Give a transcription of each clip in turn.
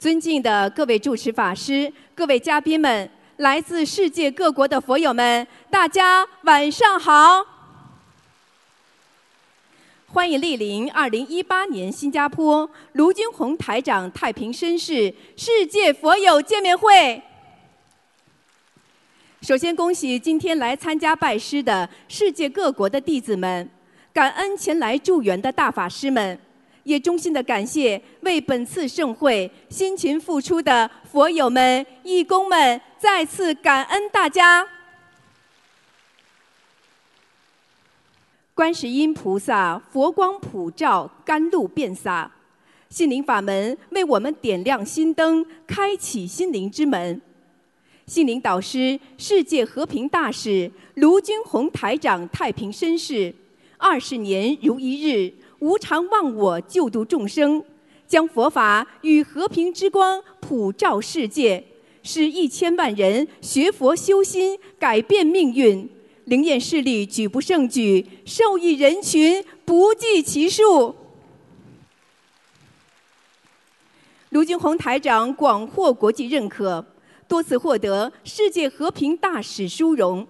尊敬的各位主持法师、各位嘉宾们、来自世界各国的佛友们，大家晚上好！欢迎莅临二零一八年新加坡卢军宏台长太平绅士世界佛友见面会。首先，恭喜今天来参加拜师的世界各国的弟子们，感恩前来助缘的大法师们。也衷心的感谢为本次盛会辛勤付出的佛友们、义工们，再次感恩大家。观世音菩萨佛光普照，甘露遍洒，心灵法门为我们点亮心灯，开启心灵之门。心灵导师、世界和平大使卢军宏台长太平绅士，二十年如一日。无常忘我，救度众生，将佛法与和平之光普照世界，使一千万人学佛修心，改变命运。灵验事例举不胜举，受益人群不计其数。卢军宏台长广获国际认可，多次获得世界和平大使殊荣，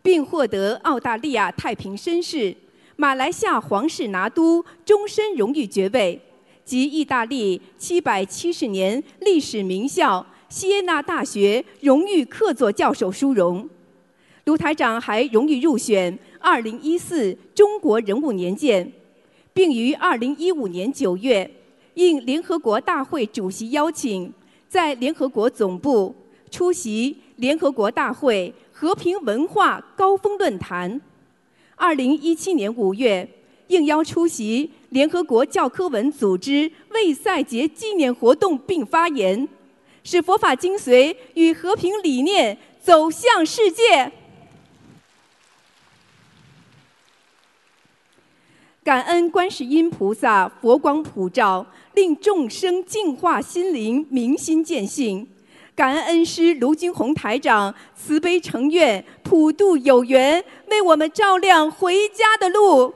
并获得澳大利亚太平绅士。马来西亚皇室拿督终身荣誉爵位及意大利七百七十年历史名校锡耶纳大学荣誉客座教授殊荣，卢台长还荣誉入选二零一四中国人物年鉴，并于二零一五年九月应联合国大会主席邀请，在联合国总部出席联合国大会和平文化高峰论坛。二零一七年五月，应邀出席联合国教科文组织为赛节纪念活动并发言，使佛法精髓与和平理念走向世界。感恩观世音菩萨佛光普照，令众生净化心灵，明心见性。感恩恩师卢金红台长慈悲成愿，普渡有缘，为我们照亮回家的路。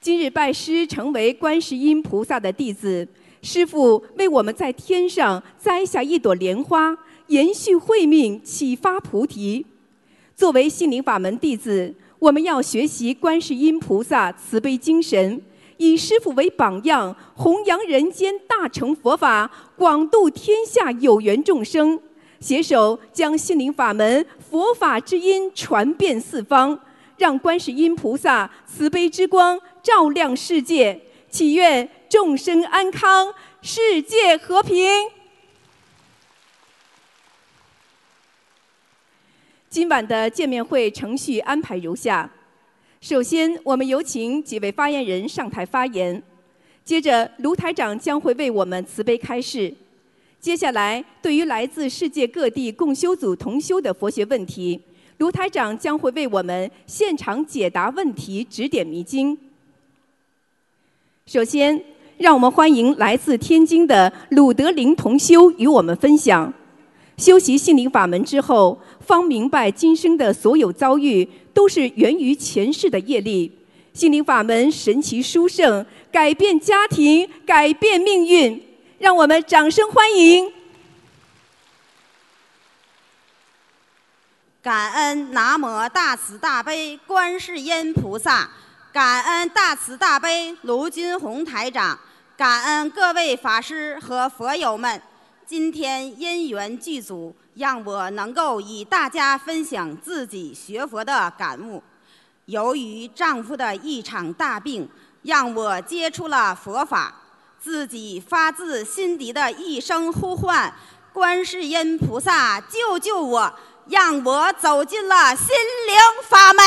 今日拜师成为观世音菩萨的弟子，师父为我们在天上栽下一朵莲花，延续慧命，启发菩提。作为心灵法门弟子，我们要学习观世音菩萨慈悲精神。以师傅为榜样，弘扬人间大乘佛法，广度天下有缘众生，携手将心灵法门、佛法之音传遍四方，让观世音菩萨慈悲之光照亮世界。祈愿众生安康，世界和平。今晚的见面会程序安排如下。首先，我们有请几位发言人上台发言。接着，卢台长将会为我们慈悲开示。接下来，对于来自世界各地共修组同修的佛学问题，卢台长将会为我们现场解答问题、指点迷津。首先，让我们欢迎来自天津的鲁德林同修与我们分享。修习心灵法门之后，方明白今生的所有遭遇都是源于前世的业力。心灵法门神奇殊胜，改变家庭，改变命运。让我们掌声欢迎！感恩南无大慈大悲观世音菩萨，感恩大慈大悲卢军宏台长，感恩各位法师和佛友们。今天因缘具足，让我能够与大家分享自己学佛的感悟。由于丈夫的一场大病，让我接触了佛法，自己发自心底的一声呼唤：“观世音菩萨，救救我！”让我走进了心灵法门。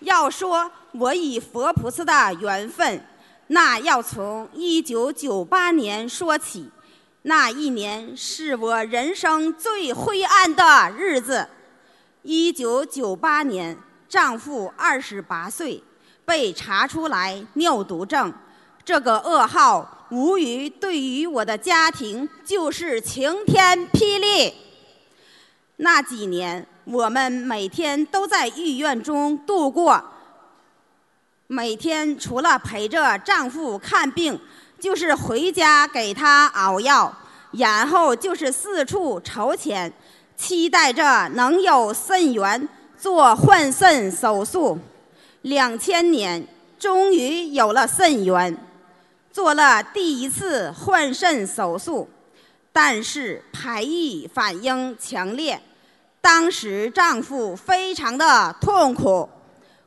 要说我与佛菩萨的缘分。那要从一九九八年说起，那一年是我人生最灰暗的日子。一九九八年，丈夫二十八岁，被查出来尿毒症，这个噩耗无疑对于我的家庭就是晴天霹雳。那几年，我们每天都在医院中度过。每天除了陪着丈夫看病，就是回家给他熬药，然后就是四处筹钱，期待着能有肾源做换肾手术。两千年终于有了肾源，做了第一次换肾手术，但是排异反应强烈。当时丈夫非常的痛苦，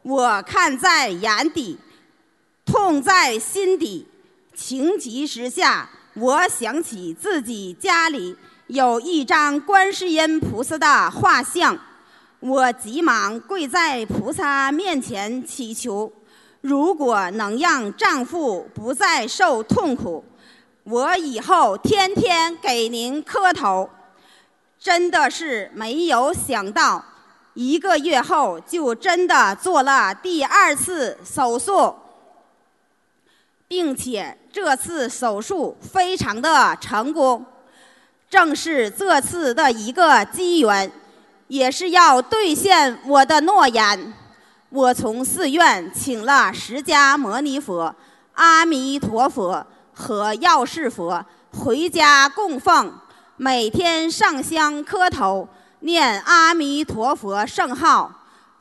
我看在眼底，痛在心底。情急之下，我想起自己家里有一张观世音菩萨的画像，我急忙跪在菩萨面前祈求：如果能让丈夫不再受痛苦，我以后天天给您磕头。真的是没有想到，一个月后就真的做了第二次手术，并且这次手术非常的成功。正是这次的一个机缘，也是要兑现我的诺言。我从寺院请了释迦牟尼佛、阿弥陀佛和药师佛回家供奉。每天上香磕头，念阿弥陀佛圣号，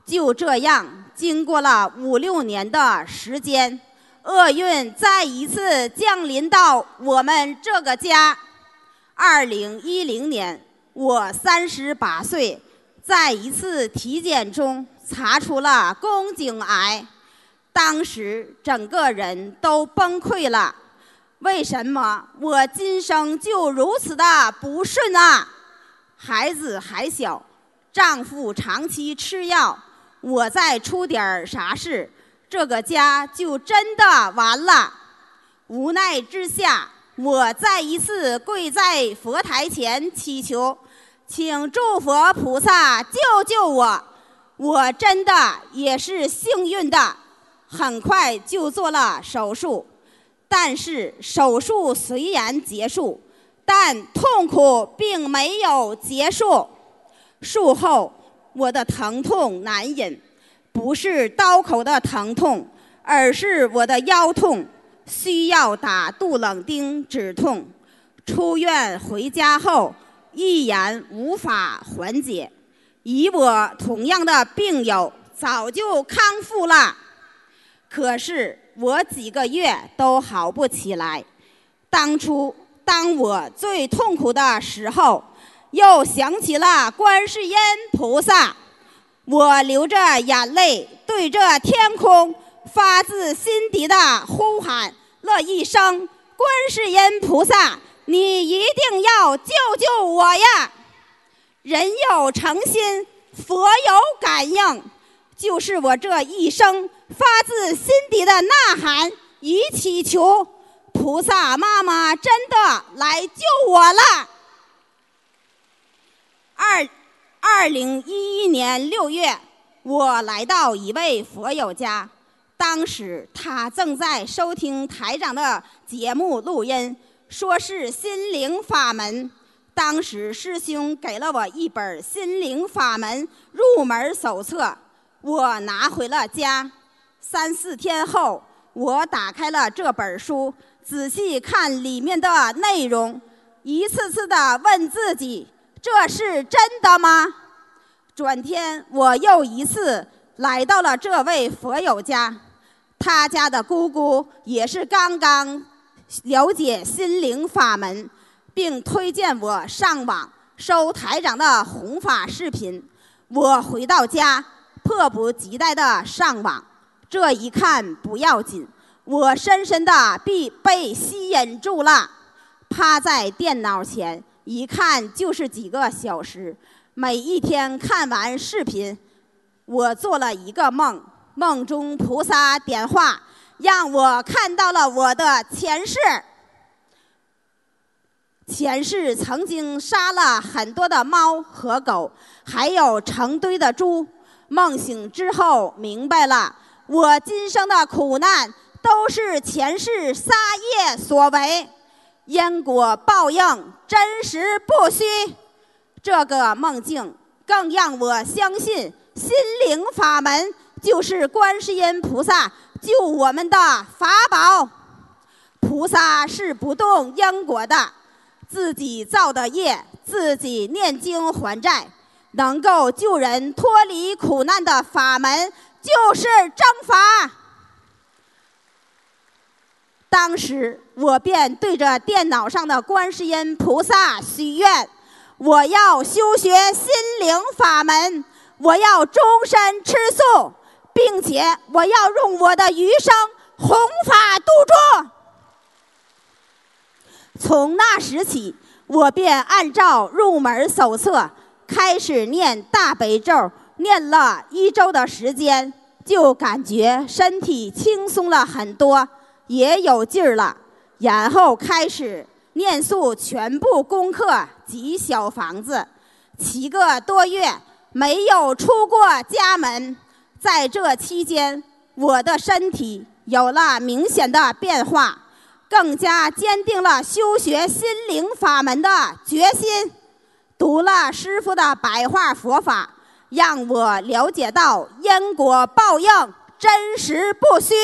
就这样，经过了五六年的时间，厄运再一次降临到我们这个家。二零一零年，我三十八岁，在一次体检中查出了宫颈癌，当时整个人都崩溃了。为什么我今生就如此的不顺啊？孩子还小，丈夫长期吃药，我再出点啥事，这个家就真的完了。无奈之下，我再一次跪在佛台前祈求，请诸佛菩萨救救我。我真的也是幸运的，很快就做了手术。但是手术虽然结束，但痛苦并没有结束。术后我的疼痛难忍，不是刀口的疼痛，而是我的腰痛，需要打杜冷丁止痛。出院回家后依然无法缓解，与我同样的病友早就康复了，可是。我几个月都好不起来。当初当我最痛苦的时候，又想起了观世音菩萨，我流着眼泪对着天空发自心底的呼喊了一声：“观世音菩萨，你一定要救救我呀！”人有诚心，佛有感应，就是我这一生。发自心底的呐喊与祈求，菩萨妈妈真的来救我了。二二零一一年六月，我来到一位佛友家，当时他正在收听台长的节目录音，说是心灵法门。当时师兄给了我一本心灵法门入门手册，我拿回了家。三四天后，我打开了这本书，仔细看里面的内容，一次次的问自己：这是真的吗？转天，我又一次来到了这位佛友家，他家的姑姑也是刚刚了解心灵法门，并推荐我上网收台长的弘法视频。我回到家，迫不及待的上网。这一看不要紧，我深深的被被吸引住了，趴在电脑前一看就是几个小时。每一天看完视频，我做了一个梦，梦中菩萨点化，让我看到了我的前世。前世曾经杀了很多的猫和狗，还有成堆的猪。梦醒之后明白了。我今生的苦难都是前世杀业所为，因果报应真实不虚。这个梦境更让我相信，心灵法门就是观世音菩萨救我们的法宝。菩萨是不动因果的，自己造的业，自己念经还债，能够救人脱离苦难的法门就是正法。当时我便对着电脑上的观世音菩萨许愿：我要修学心灵法门，我要终身吃素，并且我要用我的余生弘法度众。从那时起，我便按照入门手册开始念大悲咒，念了一周的时间，就感觉身体轻松了很多，也有劲儿了。然后开始念诵全部功课及小房子，七个多月没有出过家门。在这期间，我的身体有了明显的变化。更加坚定了修学心灵法门的决心。读了师傅的白话佛法，让我了解到因果报应真实不虚。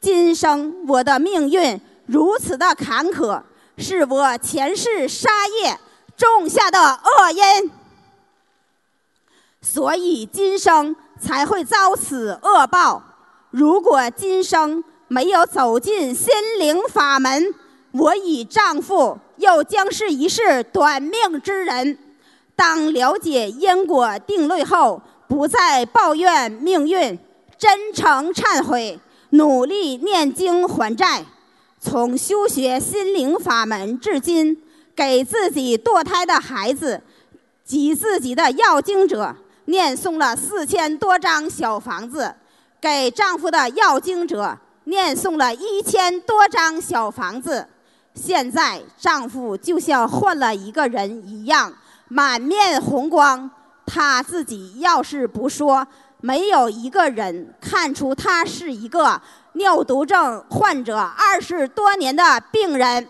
今生我的命运如此的坎坷，是我前世杀业种下的恶因，所以今生才会遭此恶报。如果今生，没有走进心灵法门，我与丈夫又将是一世短命之人。当了解因果定律后，不再抱怨命运，真诚忏悔，努力念经还债。从修学心灵法门至今，给自己堕胎的孩子及自己的要经者念诵了四千多张小房子，给丈夫的要经者。念诵了一千多张小房子，现在丈夫就像换了一个人一样，满面红光。他自己要是不说，没有一个人看出他是一个尿毒症患者二十多年的病人。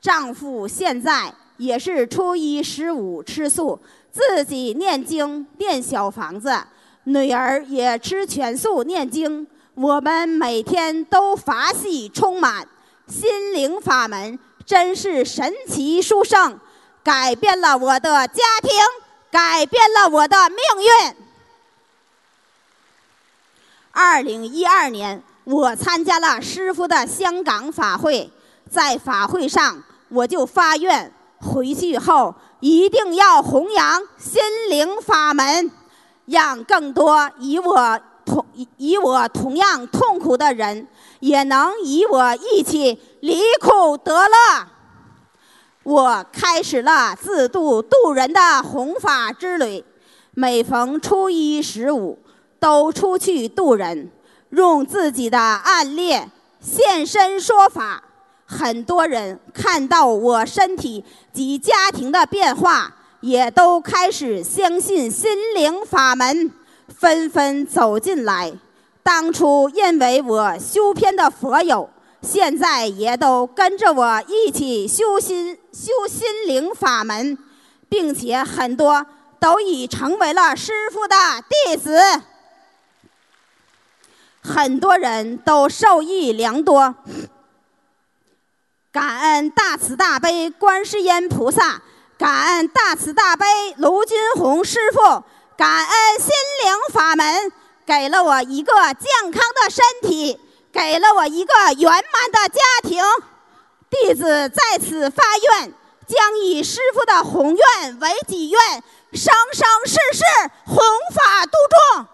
丈夫现在也是初一十五吃素，自己念经念小房子，女儿也吃全素念经。我们每天都法喜充满，心灵法门真是神奇殊胜，改变了我的家庭，改变了我的命运。二零一二年，我参加了师傅的香港法会，在法会上我就发愿，回去后一定要弘扬心灵法门，让更多以我。同以我同样痛苦的人，也能与我一起离苦得乐。我开始了自度度人的弘法之旅，每逢初一十五都出去度人，用自己的案例现身说法。很多人看到我身体及家庭的变化，也都开始相信心灵法门。纷纷走进来。当初因为我修偏的佛友，现在也都跟着我一起修心修心灵法门，并且很多都已成为了师傅的弟子。很多人都受益良多。感恩大慈大悲观世音菩萨，感恩大慈大悲卢军红师傅。感恩心灵法门给了我一个健康的身体，给了我一个圆满的家庭。弟子在此发愿，将以师父的宏愿为己愿，生生世世弘法度众。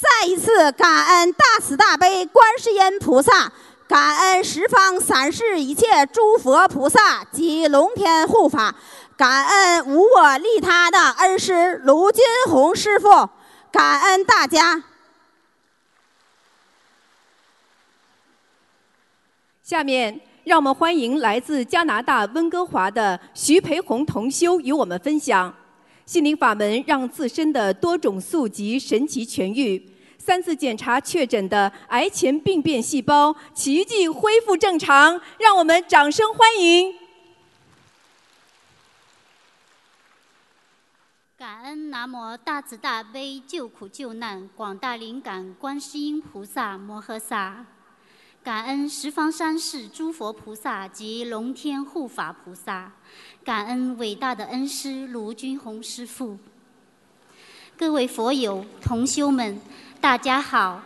再一次感恩大慈大悲观世音菩萨，感恩十方三世一切诸佛菩萨及龙天护法。感恩无我利他的恩师卢金红师傅，感恩大家。下面让我们欢迎来自加拿大温哥华的徐培红同修与我们分享：心灵法门让自身的多种素疾神奇痊愈，三次检查确诊的癌前病变细胞奇迹恢复正常，让我们掌声欢迎。感恩南无大慈大悲救苦救难广大灵感观世音菩萨摩诃萨，感恩十方三世诸佛菩萨及龙天护法菩萨，感恩伟大的恩师卢军宏师父。各位佛友同修们，大家好。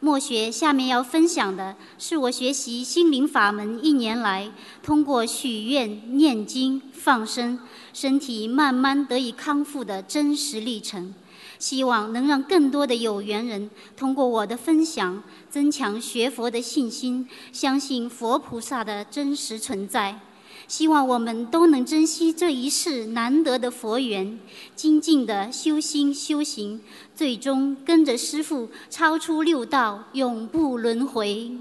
墨学下面要分享的是我学习心灵法门一年来，通过许愿、念经、放生，身体慢慢得以康复的真实历程。希望能让更多的有缘人通过我的分享，增强学佛的信心，相信佛菩萨的真实存在。希望我们都能珍惜这一世难得的佛缘，精进的修心修行，最终跟着师父超出六道，永不轮回。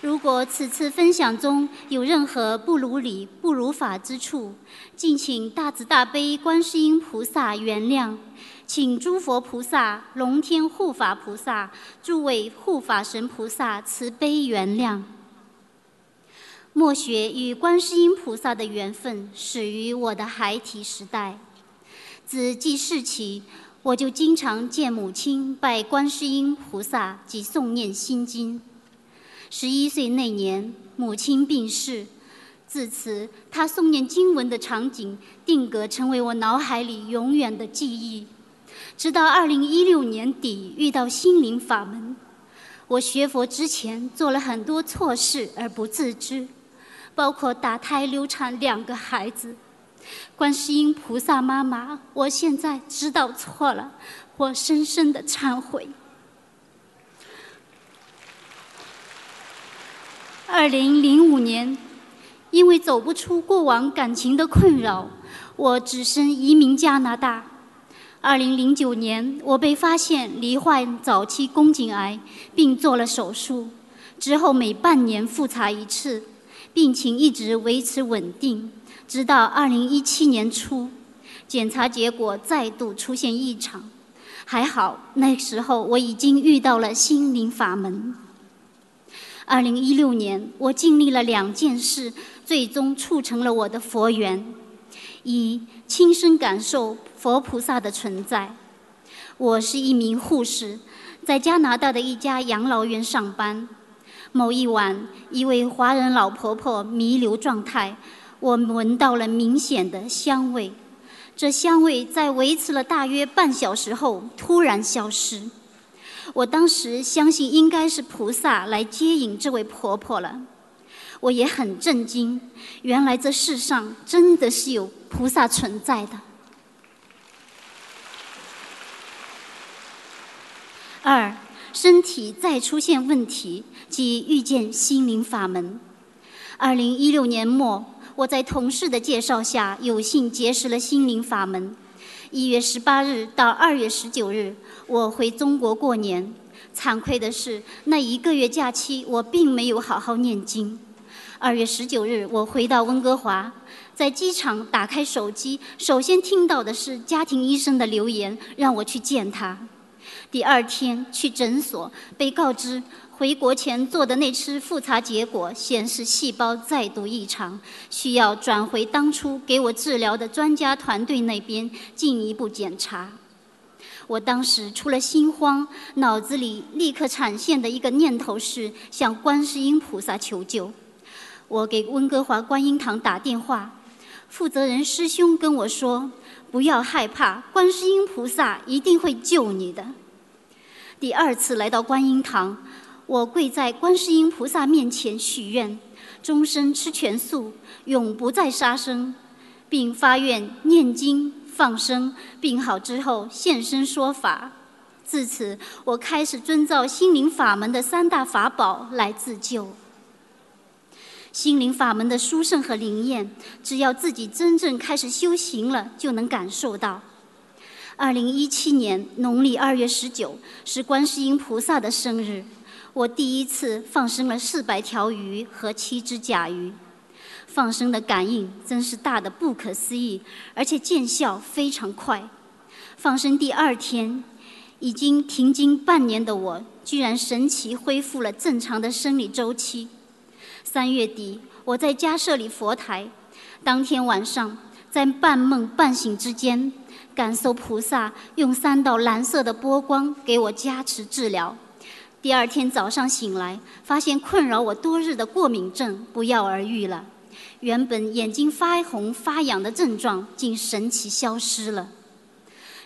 如果此次分享中有任何不如理、不如法之处，敬请大慈大悲观世音菩萨原谅，请诸佛菩萨、龙天护法菩萨、诸位护法神菩萨慈悲原谅。墨学与观世音菩萨的缘分始于我的孩提时代，自记事起，我就经常见母亲拜观世音菩萨及诵念心经。十一岁那年，母亲病逝，自此她诵念经文的场景定格成为我脑海里永远的记忆。直到二零一六年底遇到心灵法门，我学佛之前做了很多错事而不自知。包括打胎流产两个孩子，观世音菩萨妈妈，我现在知道错了，我深深的忏悔。二零零五年，因为走不出过往感情的困扰，我只身移民加拿大。二零零九年，我被发现罹患早期宫颈癌，并做了手术，之后每半年复查一次。病情一直维持稳定，直到二零一七年初，检查结果再度出现异常。还好那时候我已经遇到了心灵法门。二零一六年，我经历了两件事，最终促成了我的佛缘：一，亲身感受佛菩萨的存在。我是一名护士，在加拿大的一家养老院上班。某一晚，一位华人老婆婆弥留状态，我闻到了明显的香味。这香味在维持了大约半小时后突然消失。我当时相信应该是菩萨来接引这位婆婆了。我也很震惊，原来这世上真的是有菩萨存在的。二。身体再出现问题，即遇见心灵法门。二零一六年末，我在同事的介绍下，有幸结识了心灵法门。一月十八日到二月十九日，我回中国过年。惭愧的是，那一个月假期，我并没有好好念经。二月十九日，我回到温哥华，在机场打开手机，首先听到的是家庭医生的留言，让我去见他。第二天去诊所，被告知回国前做的那次复查结果显示细胞再度异常，需要转回当初给我治疗的专家团队那边进一步检查。我当时除了心慌，脑子里立刻产现的一个念头是向观世音菩萨求救。我给温哥华观音堂打电话，负责人师兄跟我说：“不要害怕，观世音菩萨一定会救你的。”第二次来到观音堂，我跪在观世音菩萨面前许愿，终身吃全素，永不再杀生，并发愿念经放生，病好之后现身说法。自此，我开始遵照心灵法门的三大法宝来自救。心灵法门的殊胜和灵验，只要自己真正开始修行了，就能感受到。二零一七年农历二月十九是观世音菩萨的生日，我第一次放生了四百条鱼和七只甲鱼，放生的感应真是大的不可思议，而且见效非常快。放生第二天，已经停经半年的我，居然神奇恢复了正常的生理周期。三月底，我在家设立佛台。当天晚上，在半梦半醒之间，感受菩萨用三道蓝色的波光给我加持治疗。第二天早上醒来，发现困扰我多日的过敏症不药而愈了。原本眼睛发红发痒的症状竟神奇消失了。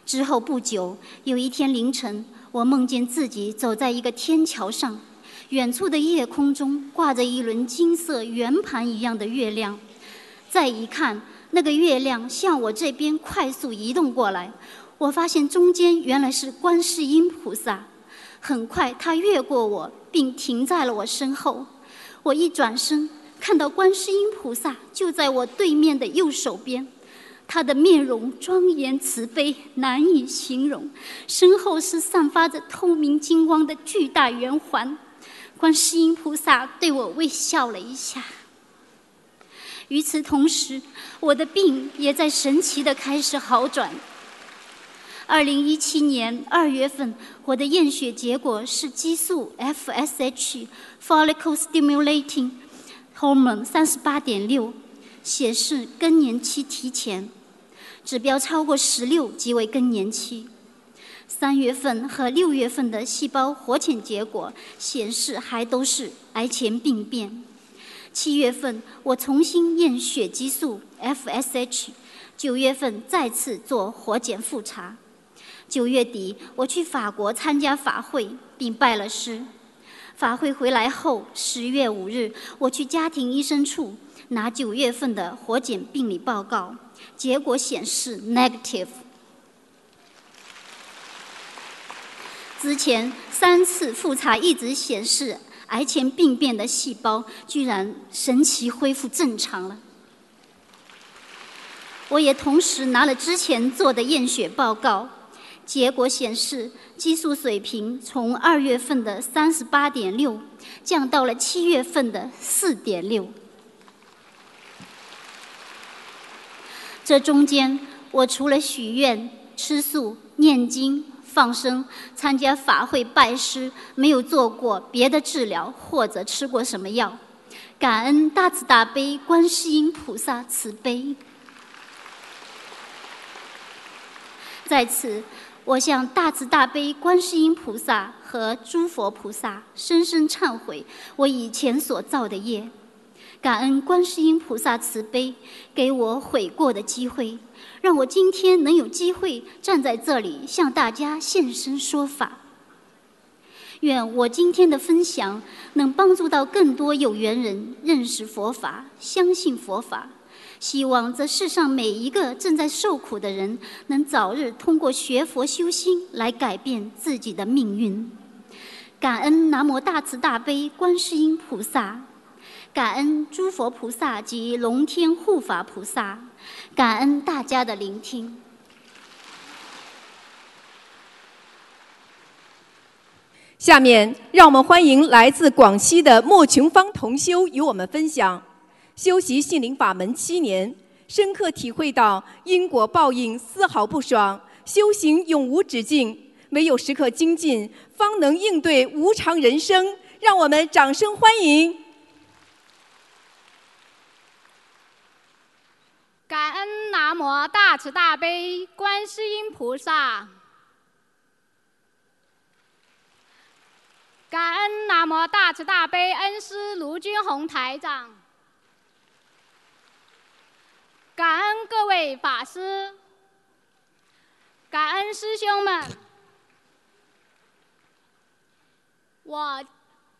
之后不久，有一天凌晨，我梦见自己走在一个天桥上，远处的夜空中挂着一轮金色圆盘一样的月亮。再一看，那个月亮向我这边快速移动过来，我发现中间原来是观世音菩萨。很快，他越过我，并停在了我身后。我一转身，看到观世音菩萨就在我对面的右手边。他的面容庄严慈悲，难以形容。身后是散发着透明金光的巨大圆环。观世音菩萨对我微笑了一下。与此同时，我的病也在神奇的开始好转。二零一七年二月份，我的验血结果是激素 FSH（Follicle Stimulating Hormone） 三十八点六，显示更年期提前，指标超过十六即为更年期。三月份和六月份的细胞活检结果显示还都是癌前病变。七月份我重新验血激素 FSH，九月份再次做活检复查。九月底，我去法国参加法会，并拜了师。法会回来后，十月五日，我去家庭医生处拿九月份的活检病理报告，结果显示 negative。之前三次复查一直显示癌前病变的细胞，居然神奇恢复正常了。我也同时拿了之前做的验血报告。结果显示，激素水平从二月份的三十八点六降到了七月份的四点六。这中间，我除了许愿、吃素、念经、放生、参加法会、拜师，没有做过别的治疗或者吃过什么药。感恩大慈大悲观世音菩萨慈悲。在此。我向大慈大悲观世音菩萨和诸佛菩萨深深忏悔我以前所造的业，感恩观世音菩萨慈悲，给我悔过的机会，让我今天能有机会站在这里向大家现身说法。愿我今天的分享能帮助到更多有缘人认识佛法，相信佛法。希望这世上每一个正在受苦的人，能早日通过学佛修心来改变自己的命运。感恩南无大慈大悲观世音菩萨，感恩诸佛菩萨及龙天护法菩萨，感恩大家的聆听。下面，让我们欢迎来自广西的莫琼芳同修与我们分享。修习心灵法门七年，深刻体会到因果报应丝毫不爽，修行永无止境，唯有时刻精进，方能应对无常人生。让我们掌声欢迎！感恩南无大慈大悲观世音菩萨，感恩南无大慈大悲恩师卢军宏台长。感恩各位法师，感恩师兄们。我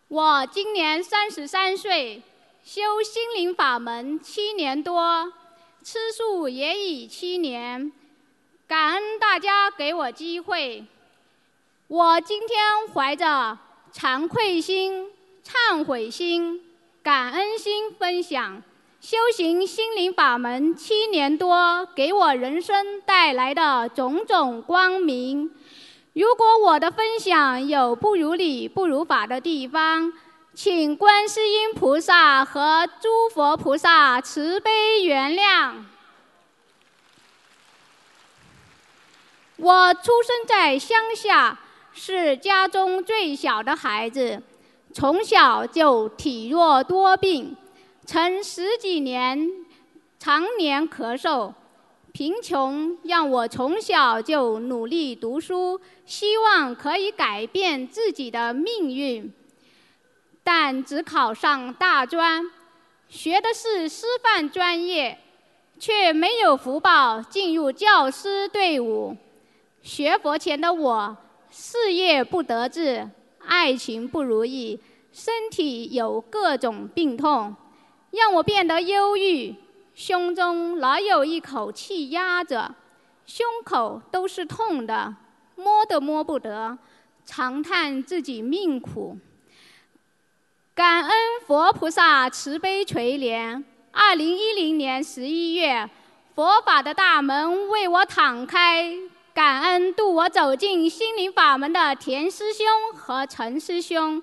我今年三十三岁，修心灵法门七年多，吃素也已七年。感恩大家给我机会，我今天怀着惭愧心、忏悔心、感恩心分享。修行心灵法门七年多，给我人生带来的种种光明。如果我的分享有不如理、不如法的地方，请观世音菩萨和诸佛菩萨慈悲原谅。我出生在乡下，是家中最小的孩子，从小就体弱多病。曾十几年，常年咳嗽。贫穷让我从小就努力读书，希望可以改变自己的命运，但只考上大专，学的是师范专业，却没有福报进入教师队伍。学佛前的我，事业不得志，爱情不如意，身体有各种病痛，让我变得忧郁。胸中老有一口气压着，胸口都是痛的，摸都摸不得，长叹自己命苦。感恩佛菩萨慈悲垂怜。二零一零年十一月，佛法的大门为我敞开，感恩渡我走进心灵法门的田师兄和陈师兄。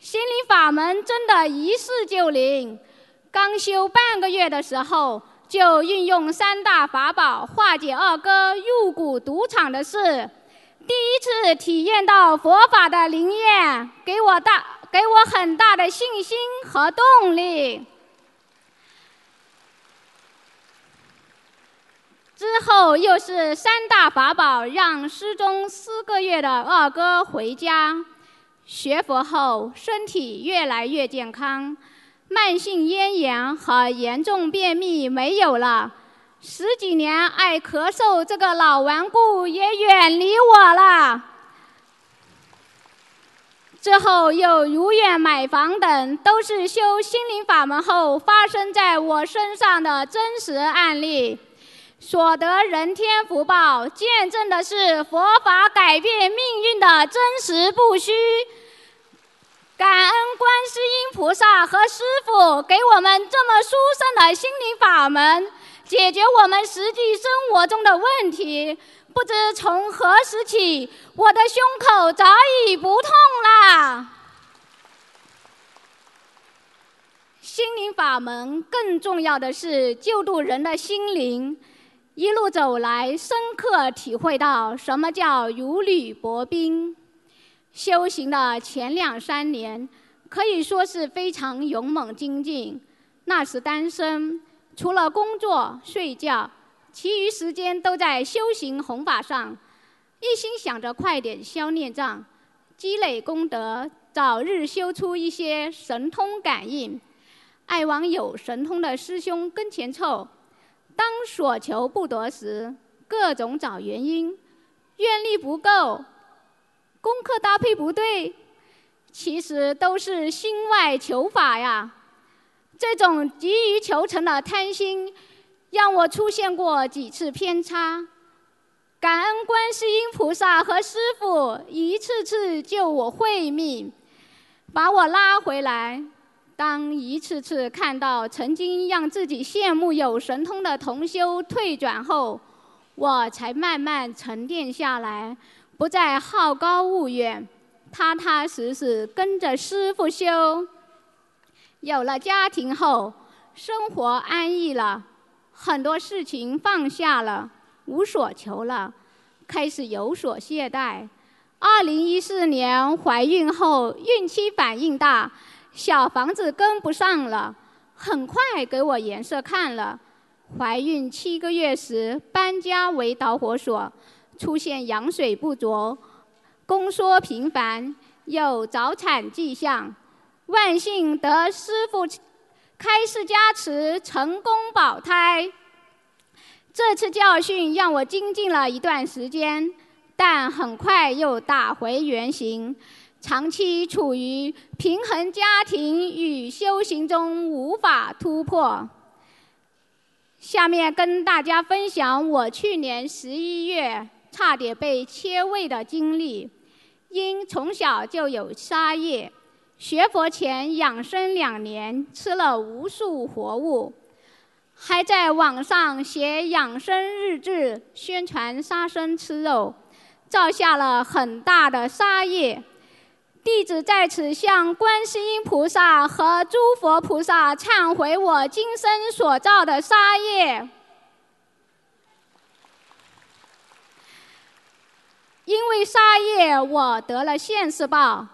心灵法门真的一试就灵。刚修半个月的时候，就运用三大法宝化解二哥入股赌场的事，第一次体验到佛法的灵验，给我大给我很大的信心和动力。之后又是三大法宝让失踪四个月的二哥回家，学佛后身体越来越健康。慢性咽炎和严重便秘没有了，十几年爱咳嗽这个老顽固也远离我了。之后又如愿买房等，都是修心灵法门后发生在我身上的真实案例，所得人天福报，见证的是佛法改变命运的真实不虚。感恩观世音菩萨和师父给我们这么殊胜的心灵法门，解决我们实际生活中的问题。不知从何时起，我的胸口早已不痛了。心灵法门更重要的是救度人的心灵。一路走来，深刻体会到什么叫如履薄冰。修行的前两三年，可以说是非常勇猛精进。那时单身，除了工作、睡觉，其余时间都在修行弘法上，一心想着快点消孽障、积累功德，早日修出一些神通感应。爱往有神通的师兄跟前凑，当所求不得时，各种找原因，愿力不够。功课搭配不对，其实都是心外求法呀。这种急于求成的贪心，让我出现过几次偏差。感恩观世音菩萨和师父一次次救我慧命，把我拉回来。当一次次看到曾经让自己羡慕有神通的同修退转后，我才慢慢沉淀下来。不再好高骛远，踏踏实实跟着师傅修。有了家庭后，生活安逸了，很多事情放下了，无所求了，开始有所懈怠。二零一四年怀孕后，孕期反应大，小房子跟不上了，很快给我颜色看了。怀孕七个月时，搬家为导火索。出现羊水不足、宫缩频繁，有早产迹象，万幸得师傅开示加持，成功保胎。这次教训让我精进了一段时间，但很快又打回原形，长期处于平衡家庭与修行中无法突破。下面跟大家分享我去年十一月。差点被切胃的经历，因从小就有杀业，学佛前养生两年，吃了无数活物，还在网上写养生日志，宣传杀生吃肉，造下了很大的杀业。弟子在此向观世音菩萨和诸佛菩萨忏悔我今生所造的杀业。因为杀业，我得了现世报。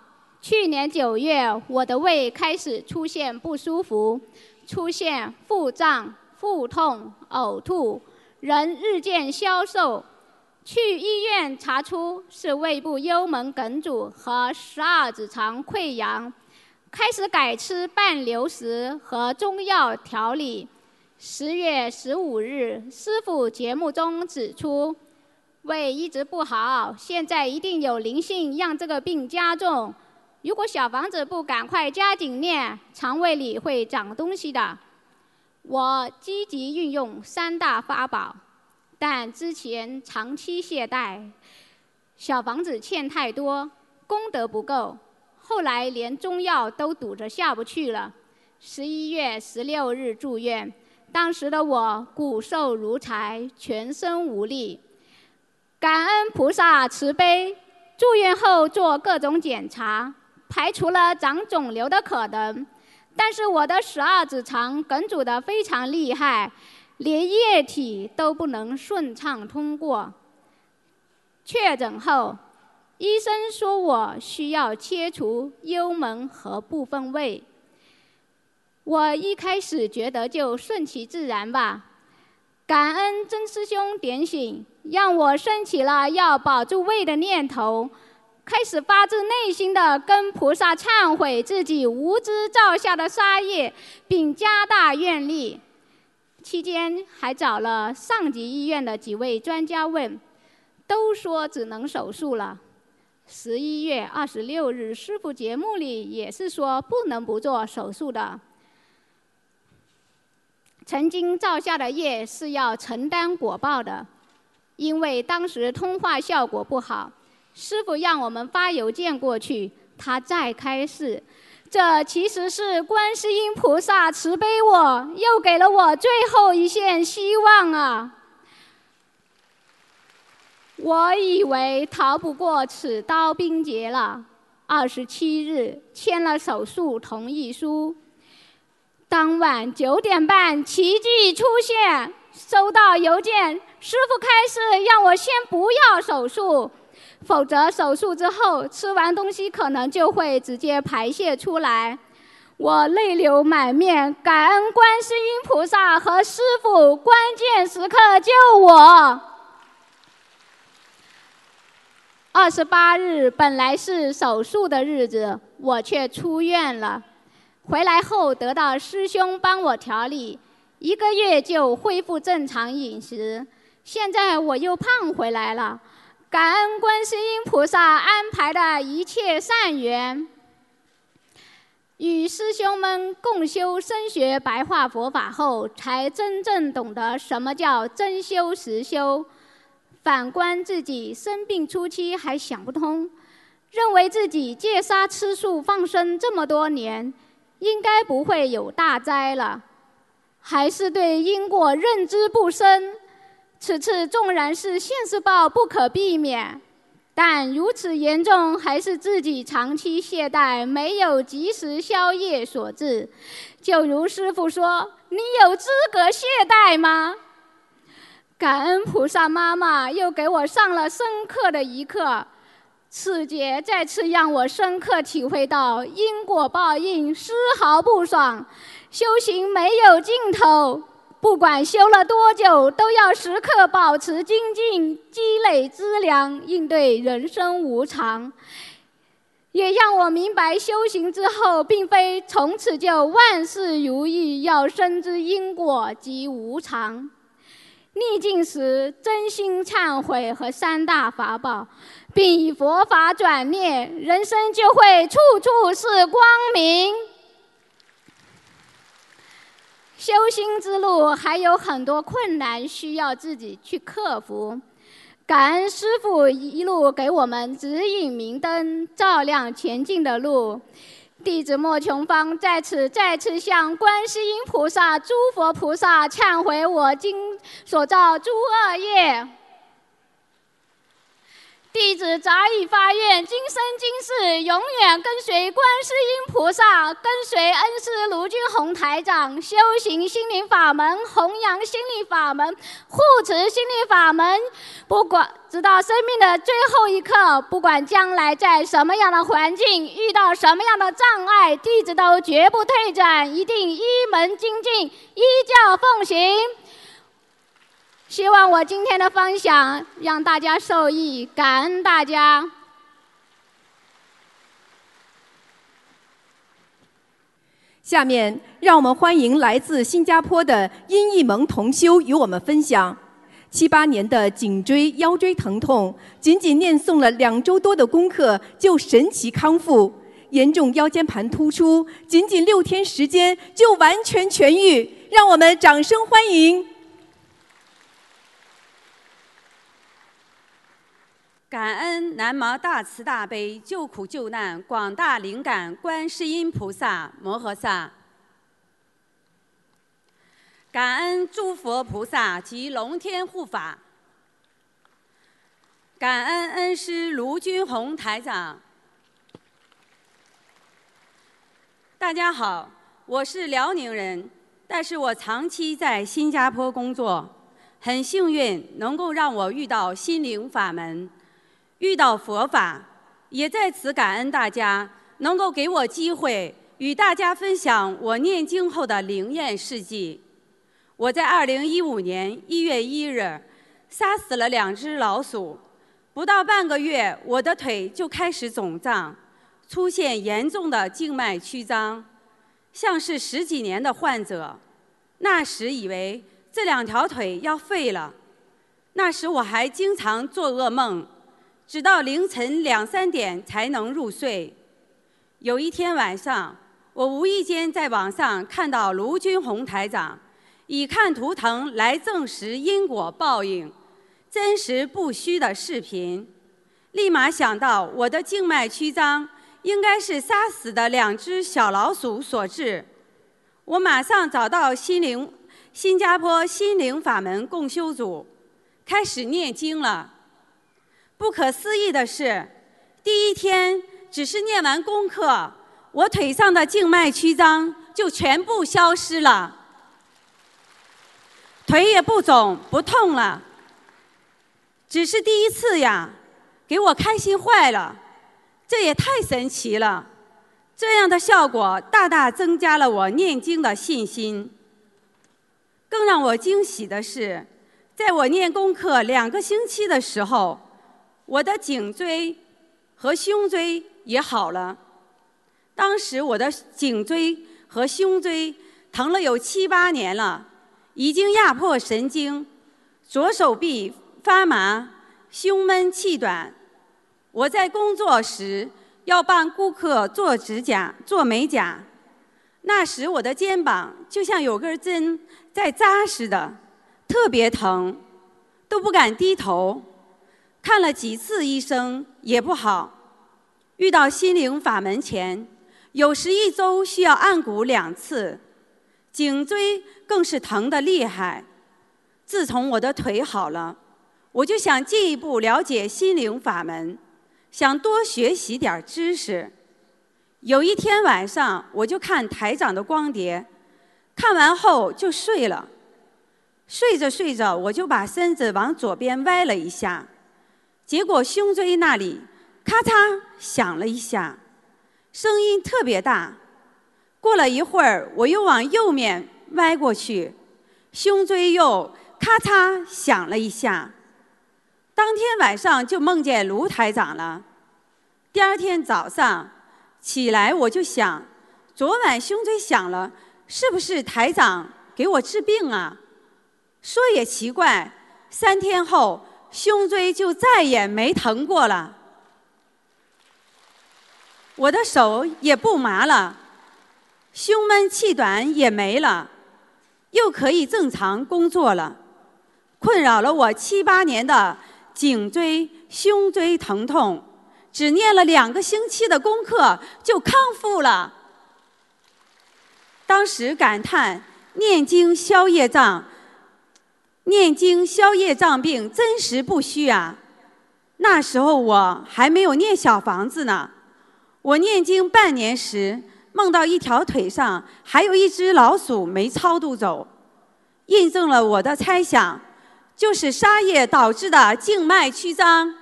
去年九月，我的胃开始出现不舒服，出现腹胀、腹痛、呕吐，人日渐消瘦。去医院查出是胃部幽门梗阻和十二指肠溃疡，开始改吃半流食和中药调理。十月十五日，师傅节目中指出，胃一直不好，现在一定有灵性让这个病加重。如果小房子不赶快加紧念，肠胃里会长东西的。我积极运用三大法宝。但之前长期懈怠，小房子欠太多，功德不够，后来连中药都堵着下不去了。十一月十六日住院，当时的我骨瘦如柴，全身无力。感恩菩萨慈悲，住院后做各种检查，排除了长肿瘤的可能，但是我的十二指肠梗阻的非常厉害。连液体都不能顺畅通过。确诊后，医生说我需要切除幽门和部分胃。我一开始觉得就顺其自然吧。感恩曾师兄点醒，让我升起了要保住胃的念头，开始发自内心的跟菩萨忏悔自己无知造下的杀业，并加大愿力。期间还找了上级医院的几位专家问，都说只能手术了。十一月二十六日师傅节目里也是说不能不做手术的。曾经造下的业是要承担果报的，因为当时通话效果不好，师傅让我们发邮件过去，他再开示。这其实是观世音菩萨慈悲我，又给了我最后一线希望啊！我以为逃不过此刀兵劫了。二十七日签了手术同意书，当晚九点半奇迹出现，收到邮件，师傅开始让我先不要手术。否则手术之后吃完东西可能就会直接排泄出来，我泪流满面，感恩观世音菩萨和师傅关键时刻救我。二十八日本来是手术的日子，我却出院了。回来后得到师兄帮我调理，一个月就恢复正常饮食，现在我又胖回来了。感恩观世音菩萨安排的一切善缘，与师兄们共修深学白话佛法后，才真正懂得什么叫真修实修。反观自己生病初期还想不通，认为自己戒杀吃素放生这么多年，应该不会有大灾了，还是对因果认知不深。此次纵然是现世报不可避免，但如此严重还是自己长期懈怠、没有及时消业所致。就如师傅说：“你有资格懈怠吗？”感恩菩萨妈妈又给我上了深刻的一课，此节再次让我深刻体会到因果报应丝毫不爽，修行没有尽头。不管修了多久，都要时刻保持精进，积累资粮，应对人生无常。也让我明白，修行之后，并非从此就万事如意，要深知因果及无常。逆境时，真心忏悔和三大法宝，并以佛法转念，人生就会处处是光明。修心之路还有很多困难需要自己去克服，感恩师父一路给我们指引明灯，照亮前进的路。弟子莫琼芳在此再次向观世音菩萨、诸佛菩萨忏悔我今所造诸恶业。弟子早已发愿，今生今世永远跟随观世音菩萨，跟随恩师卢俊宏台长修行心灵法门，弘扬心灵法门，护持心灵法门。不管直到生命的最后一刻，不管将来在什么样的环境，遇到什么样的障碍，弟子都绝不退转，一定一门精进，依教奉行。希望我今天的分享让大家受益，感恩大家。下面让我们欢迎来自新加坡的殷义萌同修与我们分享：七八年的颈椎、腰椎疼痛，仅仅念诵了两周多的功课就神奇康复；严重腰间盘突出，仅仅六天时间就完全痊愈。让我们掌声欢迎！感恩南无大慈大悲救苦救难广大灵感观世音菩萨摩诃萨，感恩诸佛菩萨及龙天护法，感恩恩师卢军宏台长。大家好，我是辽宁人，但是我长期在新加坡工作，很幸运能够让我遇到心灵法门。遇到佛法，也在此感恩大家能够给我机会与大家分享我念经后的灵验事迹。我在二零一五年一月一日杀死了两只老鼠，不到半个月，我的腿就开始肿胀，出现严重的静脉曲张，像是十几年的患者。那时以为这两条腿要废了，那时我还经常做噩梦。直到凌晨两三点才能入睡。有一天晚上，我无意间在网上看到卢军宏台长以看图腾来证实因果报应、真实不虚的视频，立马想到我的静脉曲张应该是杀死的两只小老鼠所致。我马上找到心灵新加坡心灵法门共修组，开始念经了。不可思议的是，第一天只是念完功课，我腿上的静脉曲张就全部消失了，腿也不肿不痛了。只是第一次呀，给我开心坏了，这也太神奇了！这样的效果大大增加了我念经的信心。更让我惊喜的是，在我念功课两个星期的时候。我的颈椎和胸椎也好了。当时我的颈椎和胸椎疼了有七八年了，已经压迫神经，左手臂发麻，胸闷气短。我在工作时要帮顾客做指甲、做美甲，那时我的肩膀就像有根针在扎似的，特别疼，都不敢低头。看了几次医生也不好，遇到心灵法门前，有时一周需要按骨两次，颈椎更是疼得厉害。自从我的腿好了，我就想进一步了解心灵法门，想多学习点知识。有一天晚上，我就看台长的光碟，看完后就睡了。睡着睡着，我就把身子往左边歪了一下。结果胸椎那里咔嚓响了一下，声音特别大。过了一会儿，我又往右面歪过去，胸椎又咔嚓响了一下。当天晚上就梦见卢台长了。第二天早上起来，我就想，昨晚胸椎响了，是不是台长给我治病啊？说也奇怪，三天后。胸椎就再也没疼过了，我的手也不麻了，胸闷气短也没了，又可以正常工作了。困扰了我七八年的颈椎、胸椎疼痛，只念了两个星期的功课就康复了。当时感叹：念经消业障。念经消业障病，真实不虚啊！那时候我还没有念小房子呢。我念经半年时，梦到一条腿上还有一只老鼠没超度走，印证了我的猜想，就是沙业导致的静脉曲张。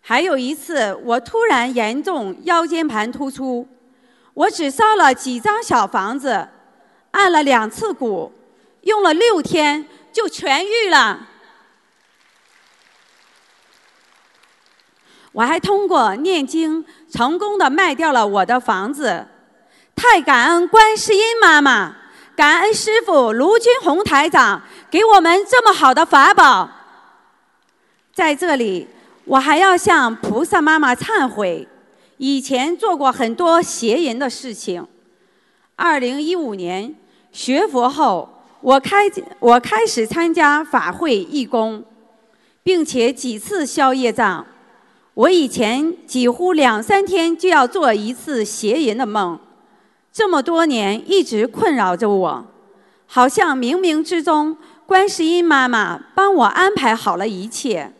还有一次，我突然严重腰间盘突出，我只烧了几张小房子，按了两次鼓，用了六天就痊愈了。我还通过念经成功的卖掉了我的房子，太感恩观世音妈妈，感恩师傅卢军红台长给我们这么好的法宝。在这里，我还要向菩萨妈妈忏悔，以前做过很多邪淫的事情。二零一五年学佛后，我开我开始参加法会义工，并且几次消业障。我以前几乎两三天就要做一次邪淫的梦，这么多年一直困扰着我，好像冥冥之中观世音妈妈帮我安排好了一切。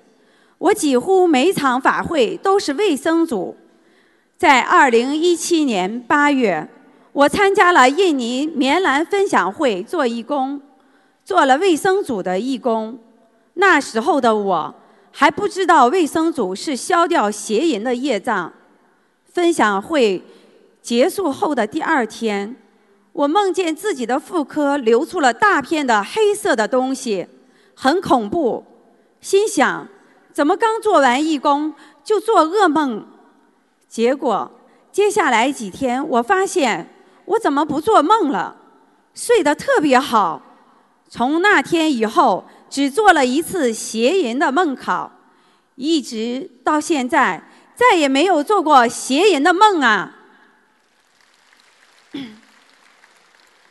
我几乎每场法会都是卫生组。在二零一七年八月，我参加了印尼棉兰分享会做义工，做了卫生组的义工。那时候的我。还不知道卫生组是消掉邪淫的业障。分享会结束后的第二天，我梦见自己的妇科流出了大片的黑色的东西，很恐怖。心想，怎么刚做完义工就做噩梦？结果接下来几天，我发现我怎么不做梦了？睡得特别好。从那天以后。只做了一次邪淫的梦考，一直到现在再也没有做过邪淫的梦啊。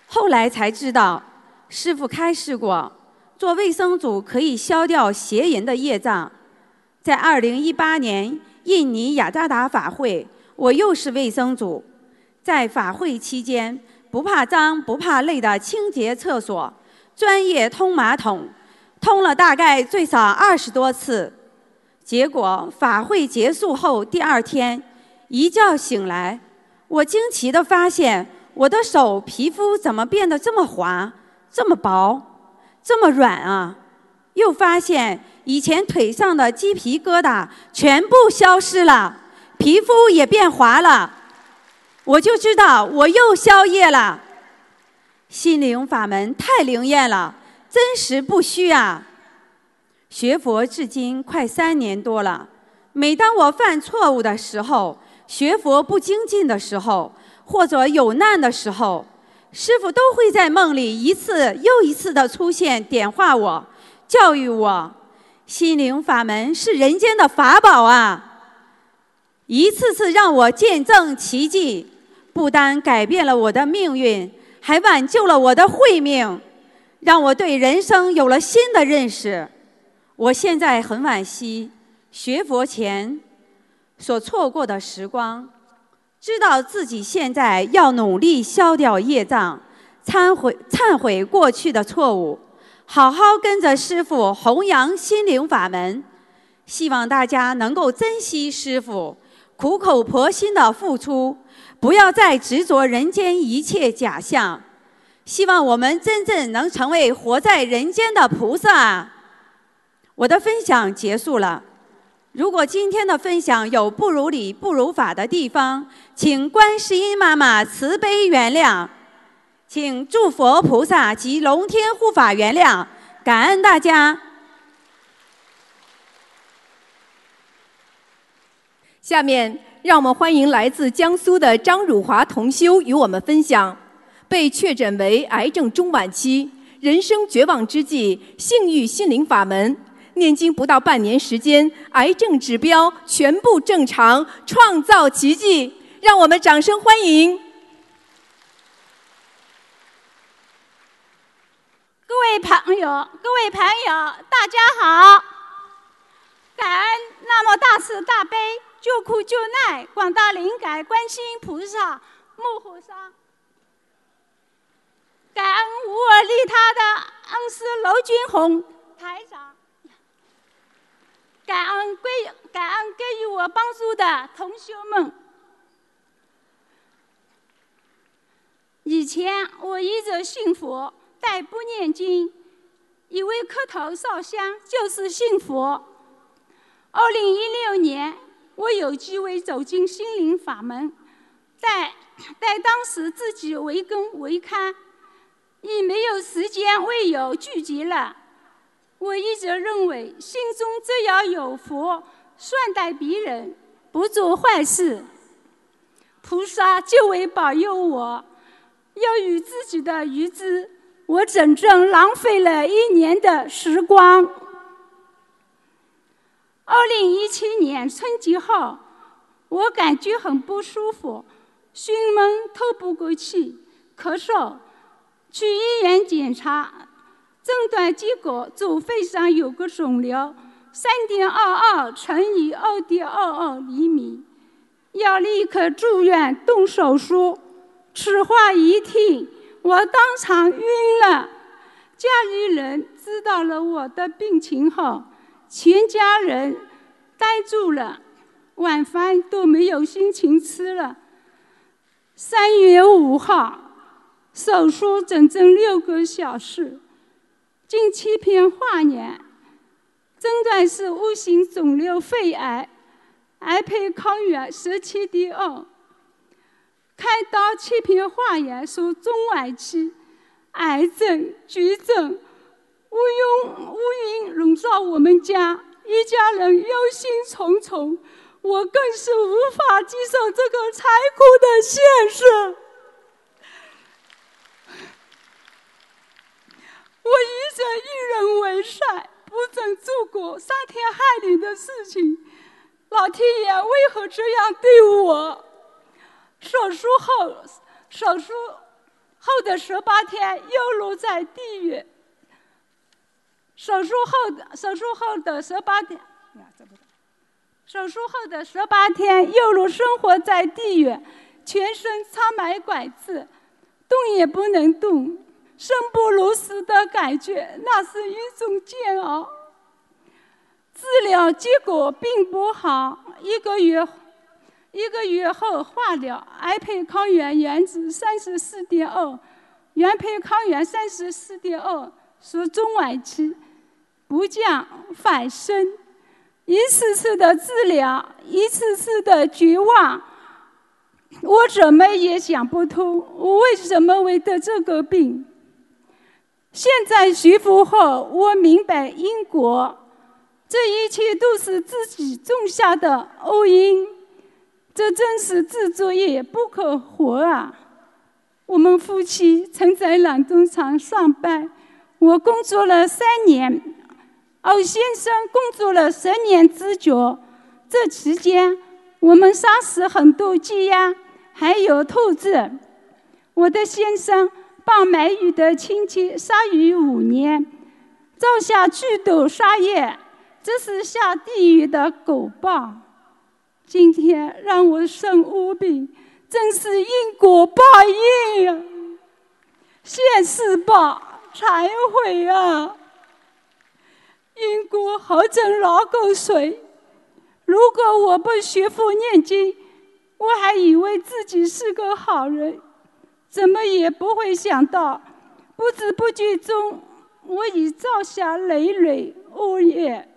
后来才知道，师傅开示过，做卫生组可以消掉邪淫的业障。在二零一八年印尼雅加达法会，我又是卫生组，在法会期间不怕脏不怕累的清洁厕所，专业通马桶。通了大概最少二十多次，结果法会结束后第二天一觉醒来，我惊奇地发现我的手皮肤怎么变得这么滑、这么薄、这么软啊！又发现以前腿上的鸡皮疙瘩全部消失了，皮肤也变滑了，我就知道我又消业了。心灵法门太灵验了。真实不虚啊！学佛至今快三年多了，每当我犯错误的时候，学佛不精进的时候，或者有难的时候，师傅都会在梦里一次又一次的出现，点化我，教育我。心灵法门是人间的法宝啊！一次次让我见证奇迹，不单改变了我的命运，还挽救了我的慧命。让我对人生有了新的认识。我现在很惋惜学佛前所错过的时光，知道自己现在要努力消掉业障，忏悔忏悔过去的错误，好好跟着师傅弘扬心灵法门。希望大家能够珍惜师傅苦口婆心的付出，不要再执着人间一切假象。希望我们真正能成为活在人间的菩萨。我的分享结束了。如果今天的分享有不如理、不如法的地方，请观世音妈妈慈悲原谅，请诸佛菩萨及龙天护法原谅，感恩大家。下面让我们欢迎来自江苏的张汝华同修与我们分享。被确诊为癌症中晚期，人生绝望之际，幸遇心灵法门，念经不到半年时间，癌症指标全部正常，创造奇迹！让我们掌声欢迎！各位朋友，各位朋友，大家好！感恩那么大慈大悲、救苦救难广大灵感观世音菩萨幕后上。感恩无我利他的恩师娄军宏台长，感恩给感恩给予我帮助的同学们。以前我一直信佛，但不念经，以为磕头烧香就是信佛。二零一六年，我有机会走进心灵法门，但但当时自己为根为看，已没有时间为有聚集了。我一直认为，心中只要有佛，善待别人，不做坏事，菩萨就会保佑我。要与自己的愚痴，我整整浪费了一年的时光。二零一七年春节后，我感觉很不舒服，胸闷、透不过气、咳嗽，去医院检查，诊断结果左肺上有个肿瘤，三点二二乘以二点二二厘米，要立刻住院动手术。此话一听，我当场晕了。家里人知道了我的病情后，全家人呆住了，晚饭都没有心情吃了。三月五号，手术整整六个小时，经切片化验，诊断是恶性肿瘤肺癌，癌胚抗原十七点二。开刀切片化验属中晚期癌症，绝症乌云乌云笼罩我们家，一家人忧心忡忡。我更是无法接受这个残酷的现实。我一直与人为善，不曾做过伤天害理的事情，老天爷为何这样对我？手术后，手术后的十八天又落在地狱。手术后的手术后的十八天，手术后的十八天又如生活在地狱，全身插满管子，动也不能动，生不如死的感觉，那是一种煎熬。治疗结果并不好，一个月。一个月后化疗，癌胚抗原原值三十四点二，原胚抗原三十四点二，属中晚期，不降反升。一次次的治疗，一次次的绝望，我怎么也想不通，我为什么会得这个病？现在学佛后，我明白因果，这一切都是自己种下的恶因。这真是自作业不可活啊！我们夫妻曾在冷冻厂上班，我工作了三年，欧先生工作了十年之久。这期间，我们杀死很多鸡鸭，还有兔子。我的先生帮买鱼的亲戚杀鱼五年，造下巨斗杀业，这是下地狱的狗报。今天让我生无病，真是因果报应呀！现世报，忏悔啊！因果好整老狗水。如果我不学佛念经，我还以为自己是个好人，怎么也不会想到，不知不觉中，我已造下累累恶业，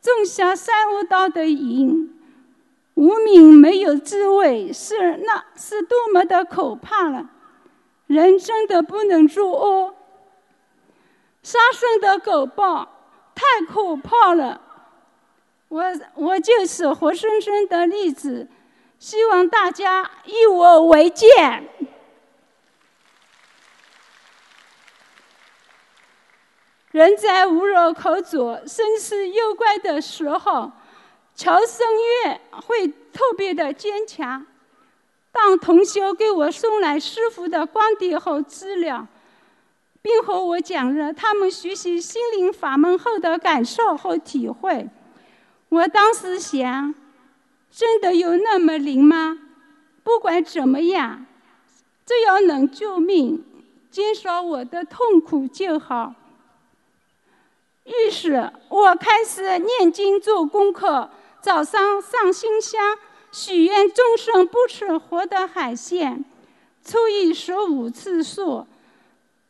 种下三恶道的因。无名没有滋味，是那是多么的可怕了！人真的不能作恶，杀生的狗报太可怕了。我我就是活生生的例子，希望大家以我为鉴。人在无路可走、生死攸关的时候。乔生月会特别的坚强。当同修给我送来师傅的光碟和资料，并和我讲了他们学习心灵法门后的感受和体会，我当时想：真的有那么灵吗？不管怎么样，只要能救命、减少我的痛苦就好。于是我开始念经做功课，早上上新香，许愿终生不吃活的海鲜，初一十五次素。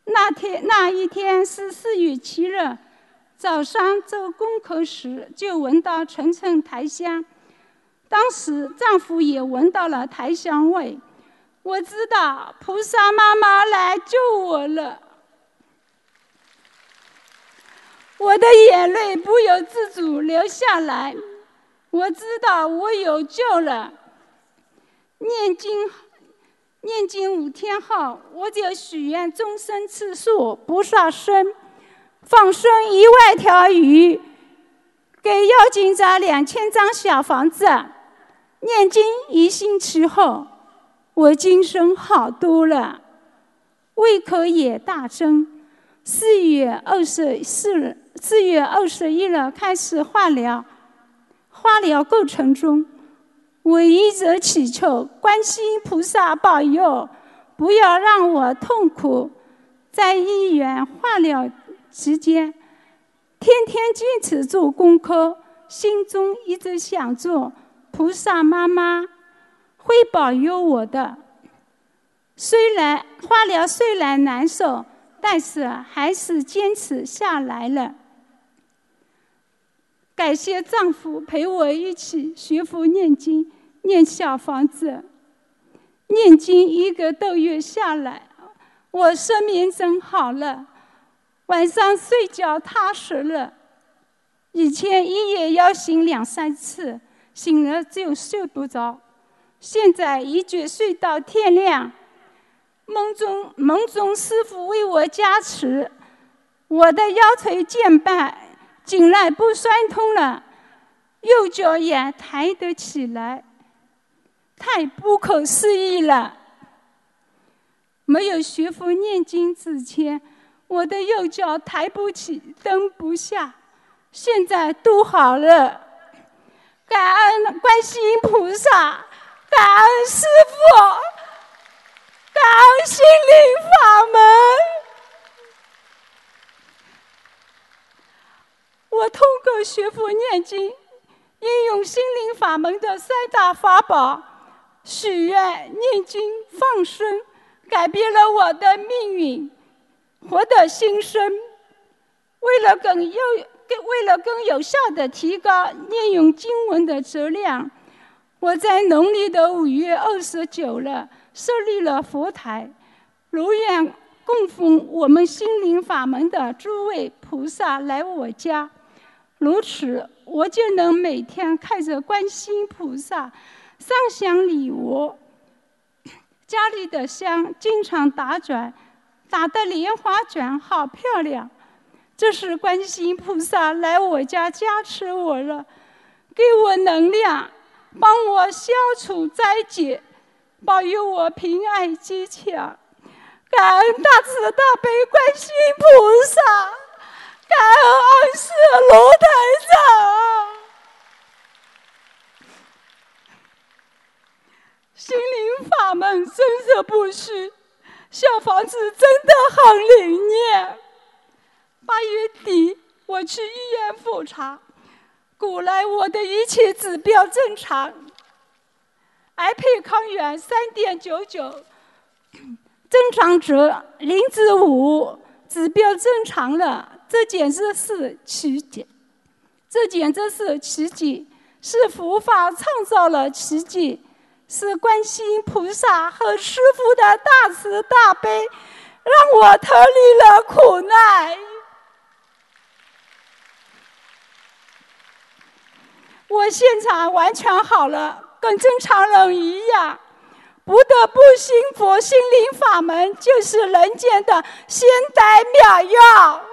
那天那一天是四月七日，早上做功课时就闻到层层檀香，当时丈夫也闻到了檀香味，我知道菩萨妈妈来救我了。我的眼泪不由自主流下来，我知道我有救了。念经，念经五天后，我就许愿终身吃素不杀生，放生一万条鱼，给妖精扎两千张小房子。念经一星期后，我精神好多了，胃口也大增。四月二十四日。四月二十一日开始化疗，化疗过程中，我一直祈求观世音菩萨保佑，不要让我痛苦。在医院化疗期间，天天坚持做功课，心中一直想着菩萨妈妈会保佑我的。虽然化疗虽然难受，但是还是坚持下来了。感谢丈夫陪我一起学佛念经、念小房子。念经一个多月下来，我失眠症好了，晚上睡觉踏实了。以前一夜要醒两三次，醒了就睡不着，现在一觉睡到天亮。梦中梦中师傅为我加持，我的腰椎间盘。颈来不酸痛了，右脚也抬得起来，太不可思议了！没有学佛念经之前，我的右脚抬不起、蹬不下，现在都好了。感恩观世音菩萨，感恩师父，感恩心灵法门。我通过学佛念经，应用心灵法门的三大法宝——许愿、念经、放生，改变了我的命运，活得新生。为了更有、更为了更有效地提高念用经文的质量，我在农历的五月二十九日设立了佛台，如愿供奉我们心灵法门的诸位菩萨来我家。如此，我就能每天看着观世音菩萨上香礼物，家里的香经常打转，打的莲花转好漂亮。这是观世音菩萨来我家加持我了，给我能量，帮我消除灾劫，保佑我平安吉祥。感恩大慈大悲观世音菩萨。感恩二世卢台上，心灵法门真实不虚，小房子真的很灵验。八月底我去医院复查，古来我的一切指标正常，癌胚抗原三点九九，正常值零至五，指标正常了。这简直是奇迹！这简直是奇迹！是佛法创造了奇迹，是观世音菩萨和师父的大慈大悲，让我脱离了苦难。我现在完全好了，跟正常人一样。不得不信佛，心灵法门就是人间的仙丹妙药。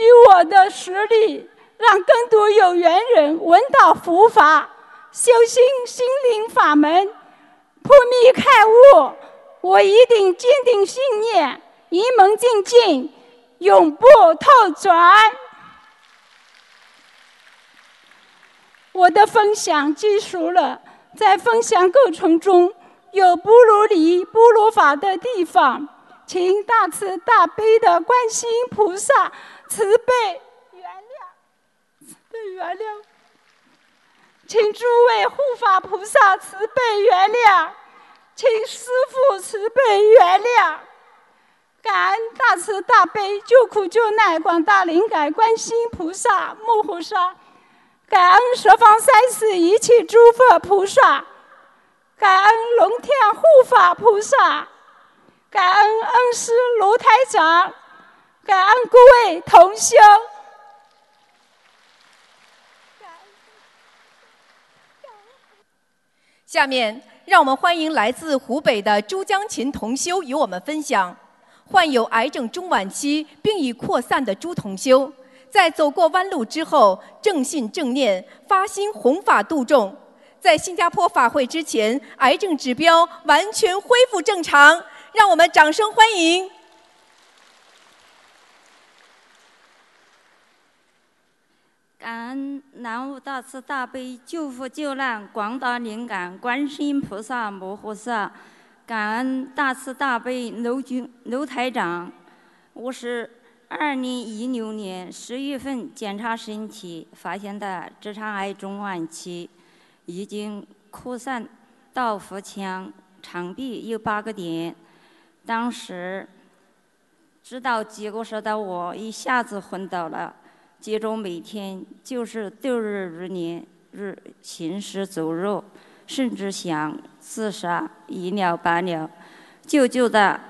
以我的实力，让更多有缘人闻到佛法，修心心灵法门，破迷开悟。我一定坚定信念，一门精进，永不透转。我的分享结束了，在分享过程中有不如理、不如法的地方。请大慈大悲的观世音菩萨慈悲原谅，慈悲原谅，请诸位护法菩萨慈悲原谅，请师父慈悲原谅。感恩大慈大悲救苦救难广大灵感观世音菩萨摩诃萨，感恩十方三世一切诸佛菩萨，感恩龙天护法菩萨，感恩恩师卢台长，感恩各位同修。下面，让我们欢迎来自湖北的朱江琴同修与我们分享。患有癌症中晚期并已扩散的朱同修，在走过弯路之后，正信正念，发心弘法度众。在新加坡法会之前，癌症指标完全恢复正常。让我们掌声欢迎！感恩南无大慈大悲救苦救难广大灵感观世音菩萨摩诃萨。感恩大慈大悲卢军卢台长，我是二零一六年十月份检查身体发现的直肠癌中晚期，已经扩散到腹腔、肠壁有八个点。当时知道结果时的我一下子昏倒了，接着每天就是度日如年，日行尸走肉。甚至想自杀，一了百了。就觉得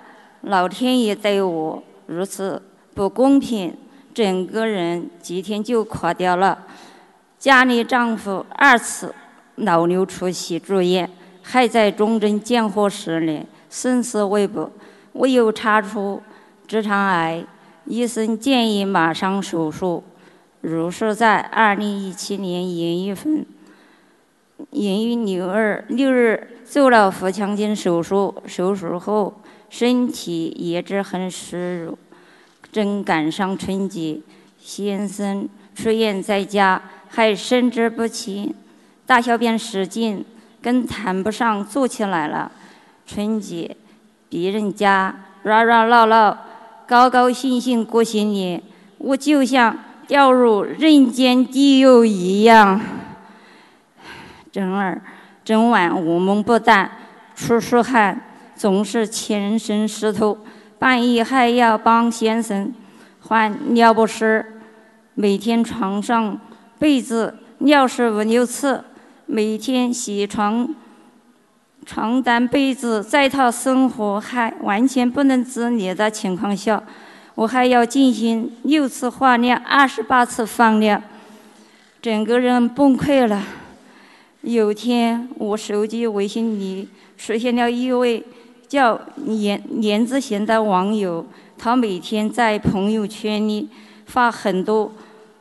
老天爷对我如此不公平，整个人几天就垮掉了。家里丈夫二次脑瘤出血住院，还在重症监护室里生死未卜。我又查出直肠癌，医生建议马上手术。如是在二零一七年元月份。因于六二六日做了腹腔镜手术，手术后身体一直很虚弱。正赶上春节，先生出院在家，还神志不清，大小便失禁，更谈不上坐起来了。春节，别人家热热闹闹，高高兴兴过新年，我就像掉入人间地狱一样。整儿整晚噩梦不断，出出汗，总是全身湿透。半夜还要帮先生换尿不湿，每天床上被子尿湿五六次，每天洗床床单被子，在他生活还完全不能自理的情况下，我还要进行六次化尿、二十八次放尿，整个人崩溃了。有天，我手机微信里出现了一位叫严严子贤的网友，他每天在朋友圈里发很多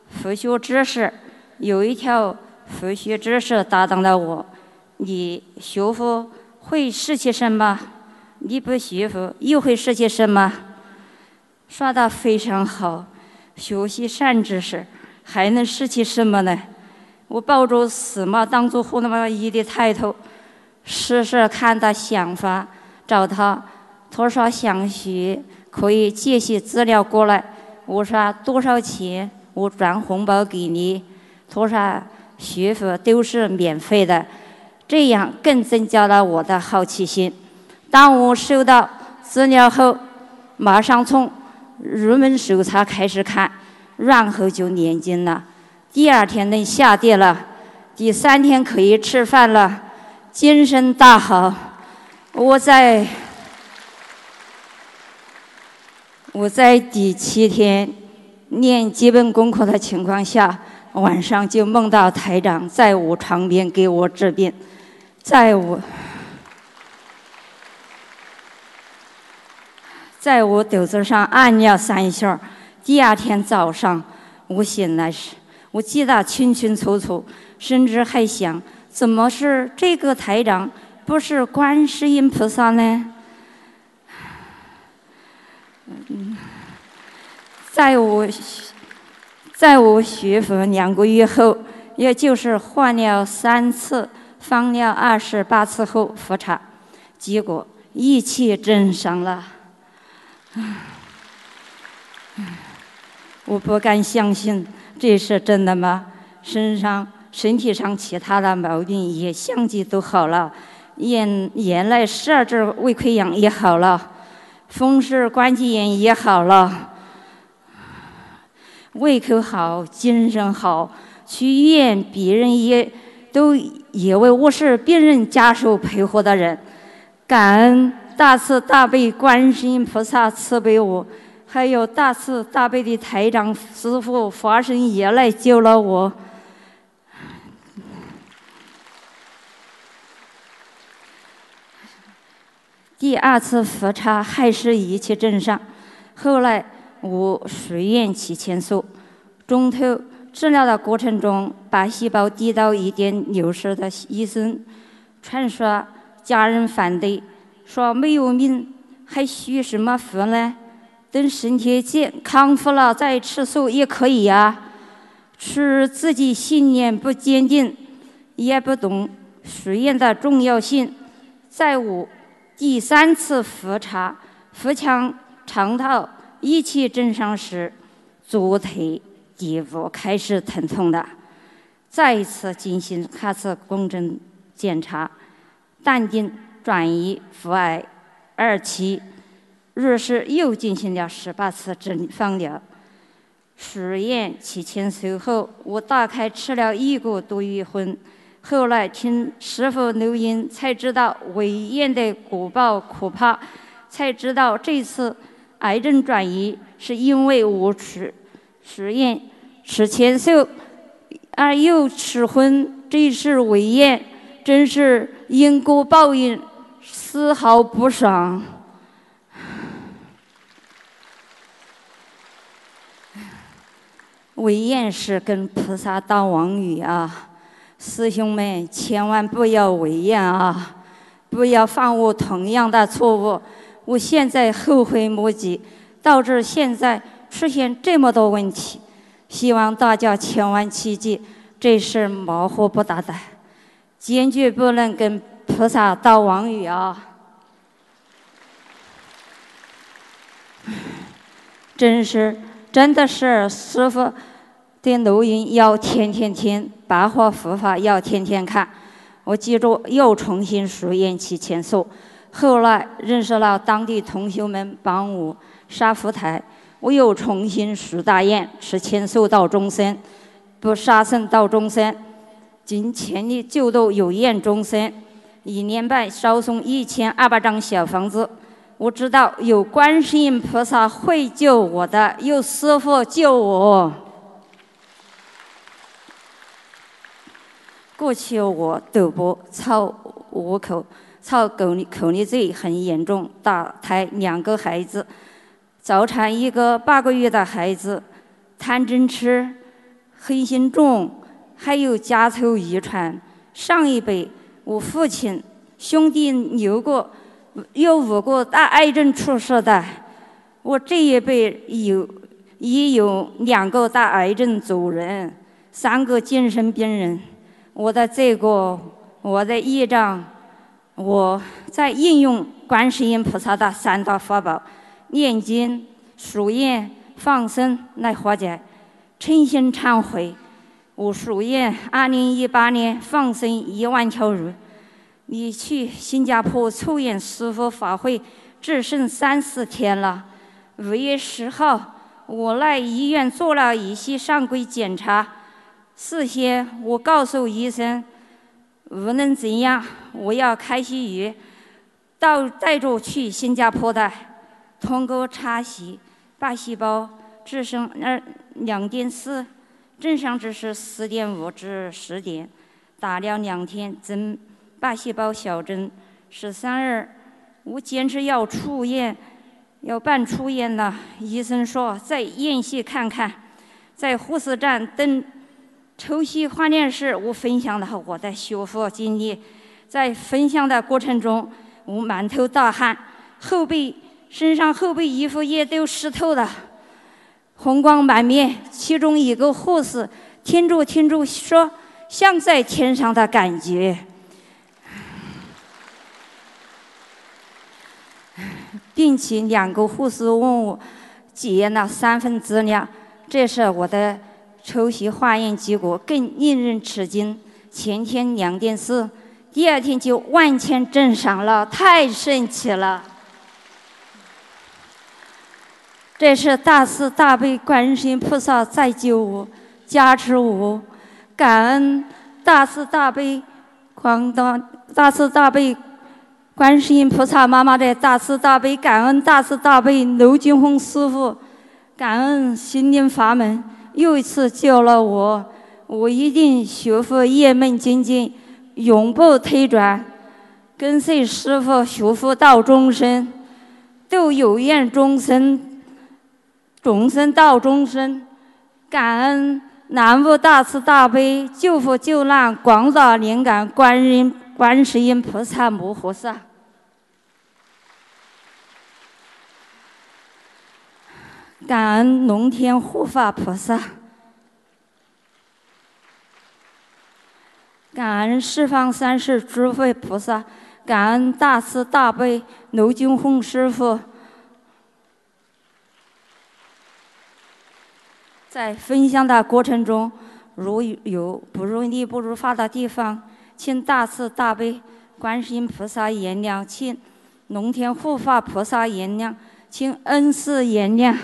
佛学知识。有一条佛学知识打动了我：你学佛会失去什么？你不学佛又会失去什么？说的非常好，学习善知识还能失去什么呢？我抱着死嘛当做活那么一的态度，试试看他想法，找他。他说想学可以借些资料过来。我说多少钱？我转红包给你。他说学佛都是免费的，这样更增加了我的好奇心。当我收到资料后，马上从入门手册开始看，然后就念经了。第二天能下地了，第三天可以吃饭了，精神大好。我在我在第七天练基本功课的情况下，晚上就梦到台长在我床边给我治病，在我在我肚子上按了三下。第二天早上我醒来时。我记得清清楚楚，甚至还想：怎么是这个台长，不是观世音菩萨呢？在我在我学佛两个月后，也就是换了三次、放了二十八次后复查，结果一切正常了。我不敢相信这是真的吗？身上、身体上其他的毛病也相继都好了，眼眼内十二指胃溃疡也好了，风湿关节炎也好了，胃口好，精神好，去医院别人也都以为我是别人家属配合的人，感恩大慈大悲观世音菩萨慈悲我。还有大慈大悲的台长师傅法身也来救了我。第二次复查还是一切正常，后来我住院期前素，中途治疗的过程中，白细胞低到一点六十的医生传说家人反对，说没有命还续什么福呢？等身体健康复了再吃素也可以呀。是自己信念不坚定，也不懂实验的重要性。在我第三次复查腹腔肠道一切正常时，左腿底部开始疼痛的。再一次进行核磁共振检查，淡定转移腹癌二期。于是又进行了十八次治放疗。住院期前术后，我大概吃了一个多月荤。后来听师傅录音，才知道胃炎的果报可怕，才知道这次癌症转移是因为我吃住院吃前素，而又吃荤，这是胃炎，真是因果报应，丝毫不爽。胃炎是跟菩萨当王语啊！师兄们千万不要胃炎啊！不要犯我同样的错误。我现在后悔莫及，导致现在出现这么多问题。希望大家千万切记，这事毛火不大的，坚决不能跟菩萨道王语啊！真是，真的是师傅。的录音要天天听，白话佛法要天天看。我记住又重新书院去前素。后来认识了当地同学们帮我杀福台，我又重新书大愿，持千素到终身，不杀生到终身，尽全力救度有缘众生。一年半烧送一千二百张小房子。我知道有观世音菩萨会救我的，有师傅救我。过去我赌博、操五口、操狗口力罪很严重，打胎两个孩子，早产一个八个月的孩子，贪嗔痴，黑心重，还有家族遗传。上一辈我父亲兄弟有过有五个大癌症出事的，我这一辈有也有两个大癌症走人，三个精神病人。我的这个，我的业障，我在应用观世音菩萨的三大法宝：念经、书院、放生来化解。诚心忏悔，我书院二零一八年放生一万条鱼。你去新加坡出演师傅法会，只剩三四天了。五月十号，我来医院做了一些常规检查。事先我告诉医生，无论怎样，我要开些鱼，到带着去新加坡的。通过查血，白细胞只剩二两点四，正常值是四点五至十点。打了两天针，白细胞小针十三日。我坚持要出院，要办出院了。医生说再验血看看，在护士站等。抽血化验室，我分享了我的修复经历。在分享的过程中，我满头大汗，后背、身上后背衣服也都湿透了，红光满面。其中一个护士听着听着说：“像在天上的感觉。”并且两个护士问我检验了三份资料，这是我的抽血化验结果，更令人吃惊。前天两件事，第二天就完全正常了，太神奇了！这是大慈大悲观世音菩萨在救我，加持我，感恩大慈大悲广大大慈大悲观世音菩萨妈妈的大慈大悲，感恩大慈大悲卢金红师傅，感恩心灵法门又一次救了我。我一定学佛业门精进，永不退转，跟随师傅学佛到终生，度有缘众生，众生到终生。感恩南无大慈大悲救苦救难广大灵感观音观世音菩萨摩诃萨，感恩龙天护法菩萨。感恩十方三世诸佛菩萨，感恩大慈大悲卢金红师傅。在分享的过程中，如有不如理、不如法的地方，请大慈大悲观世音菩萨原谅，请龙天护法菩萨原谅，请恩师原谅。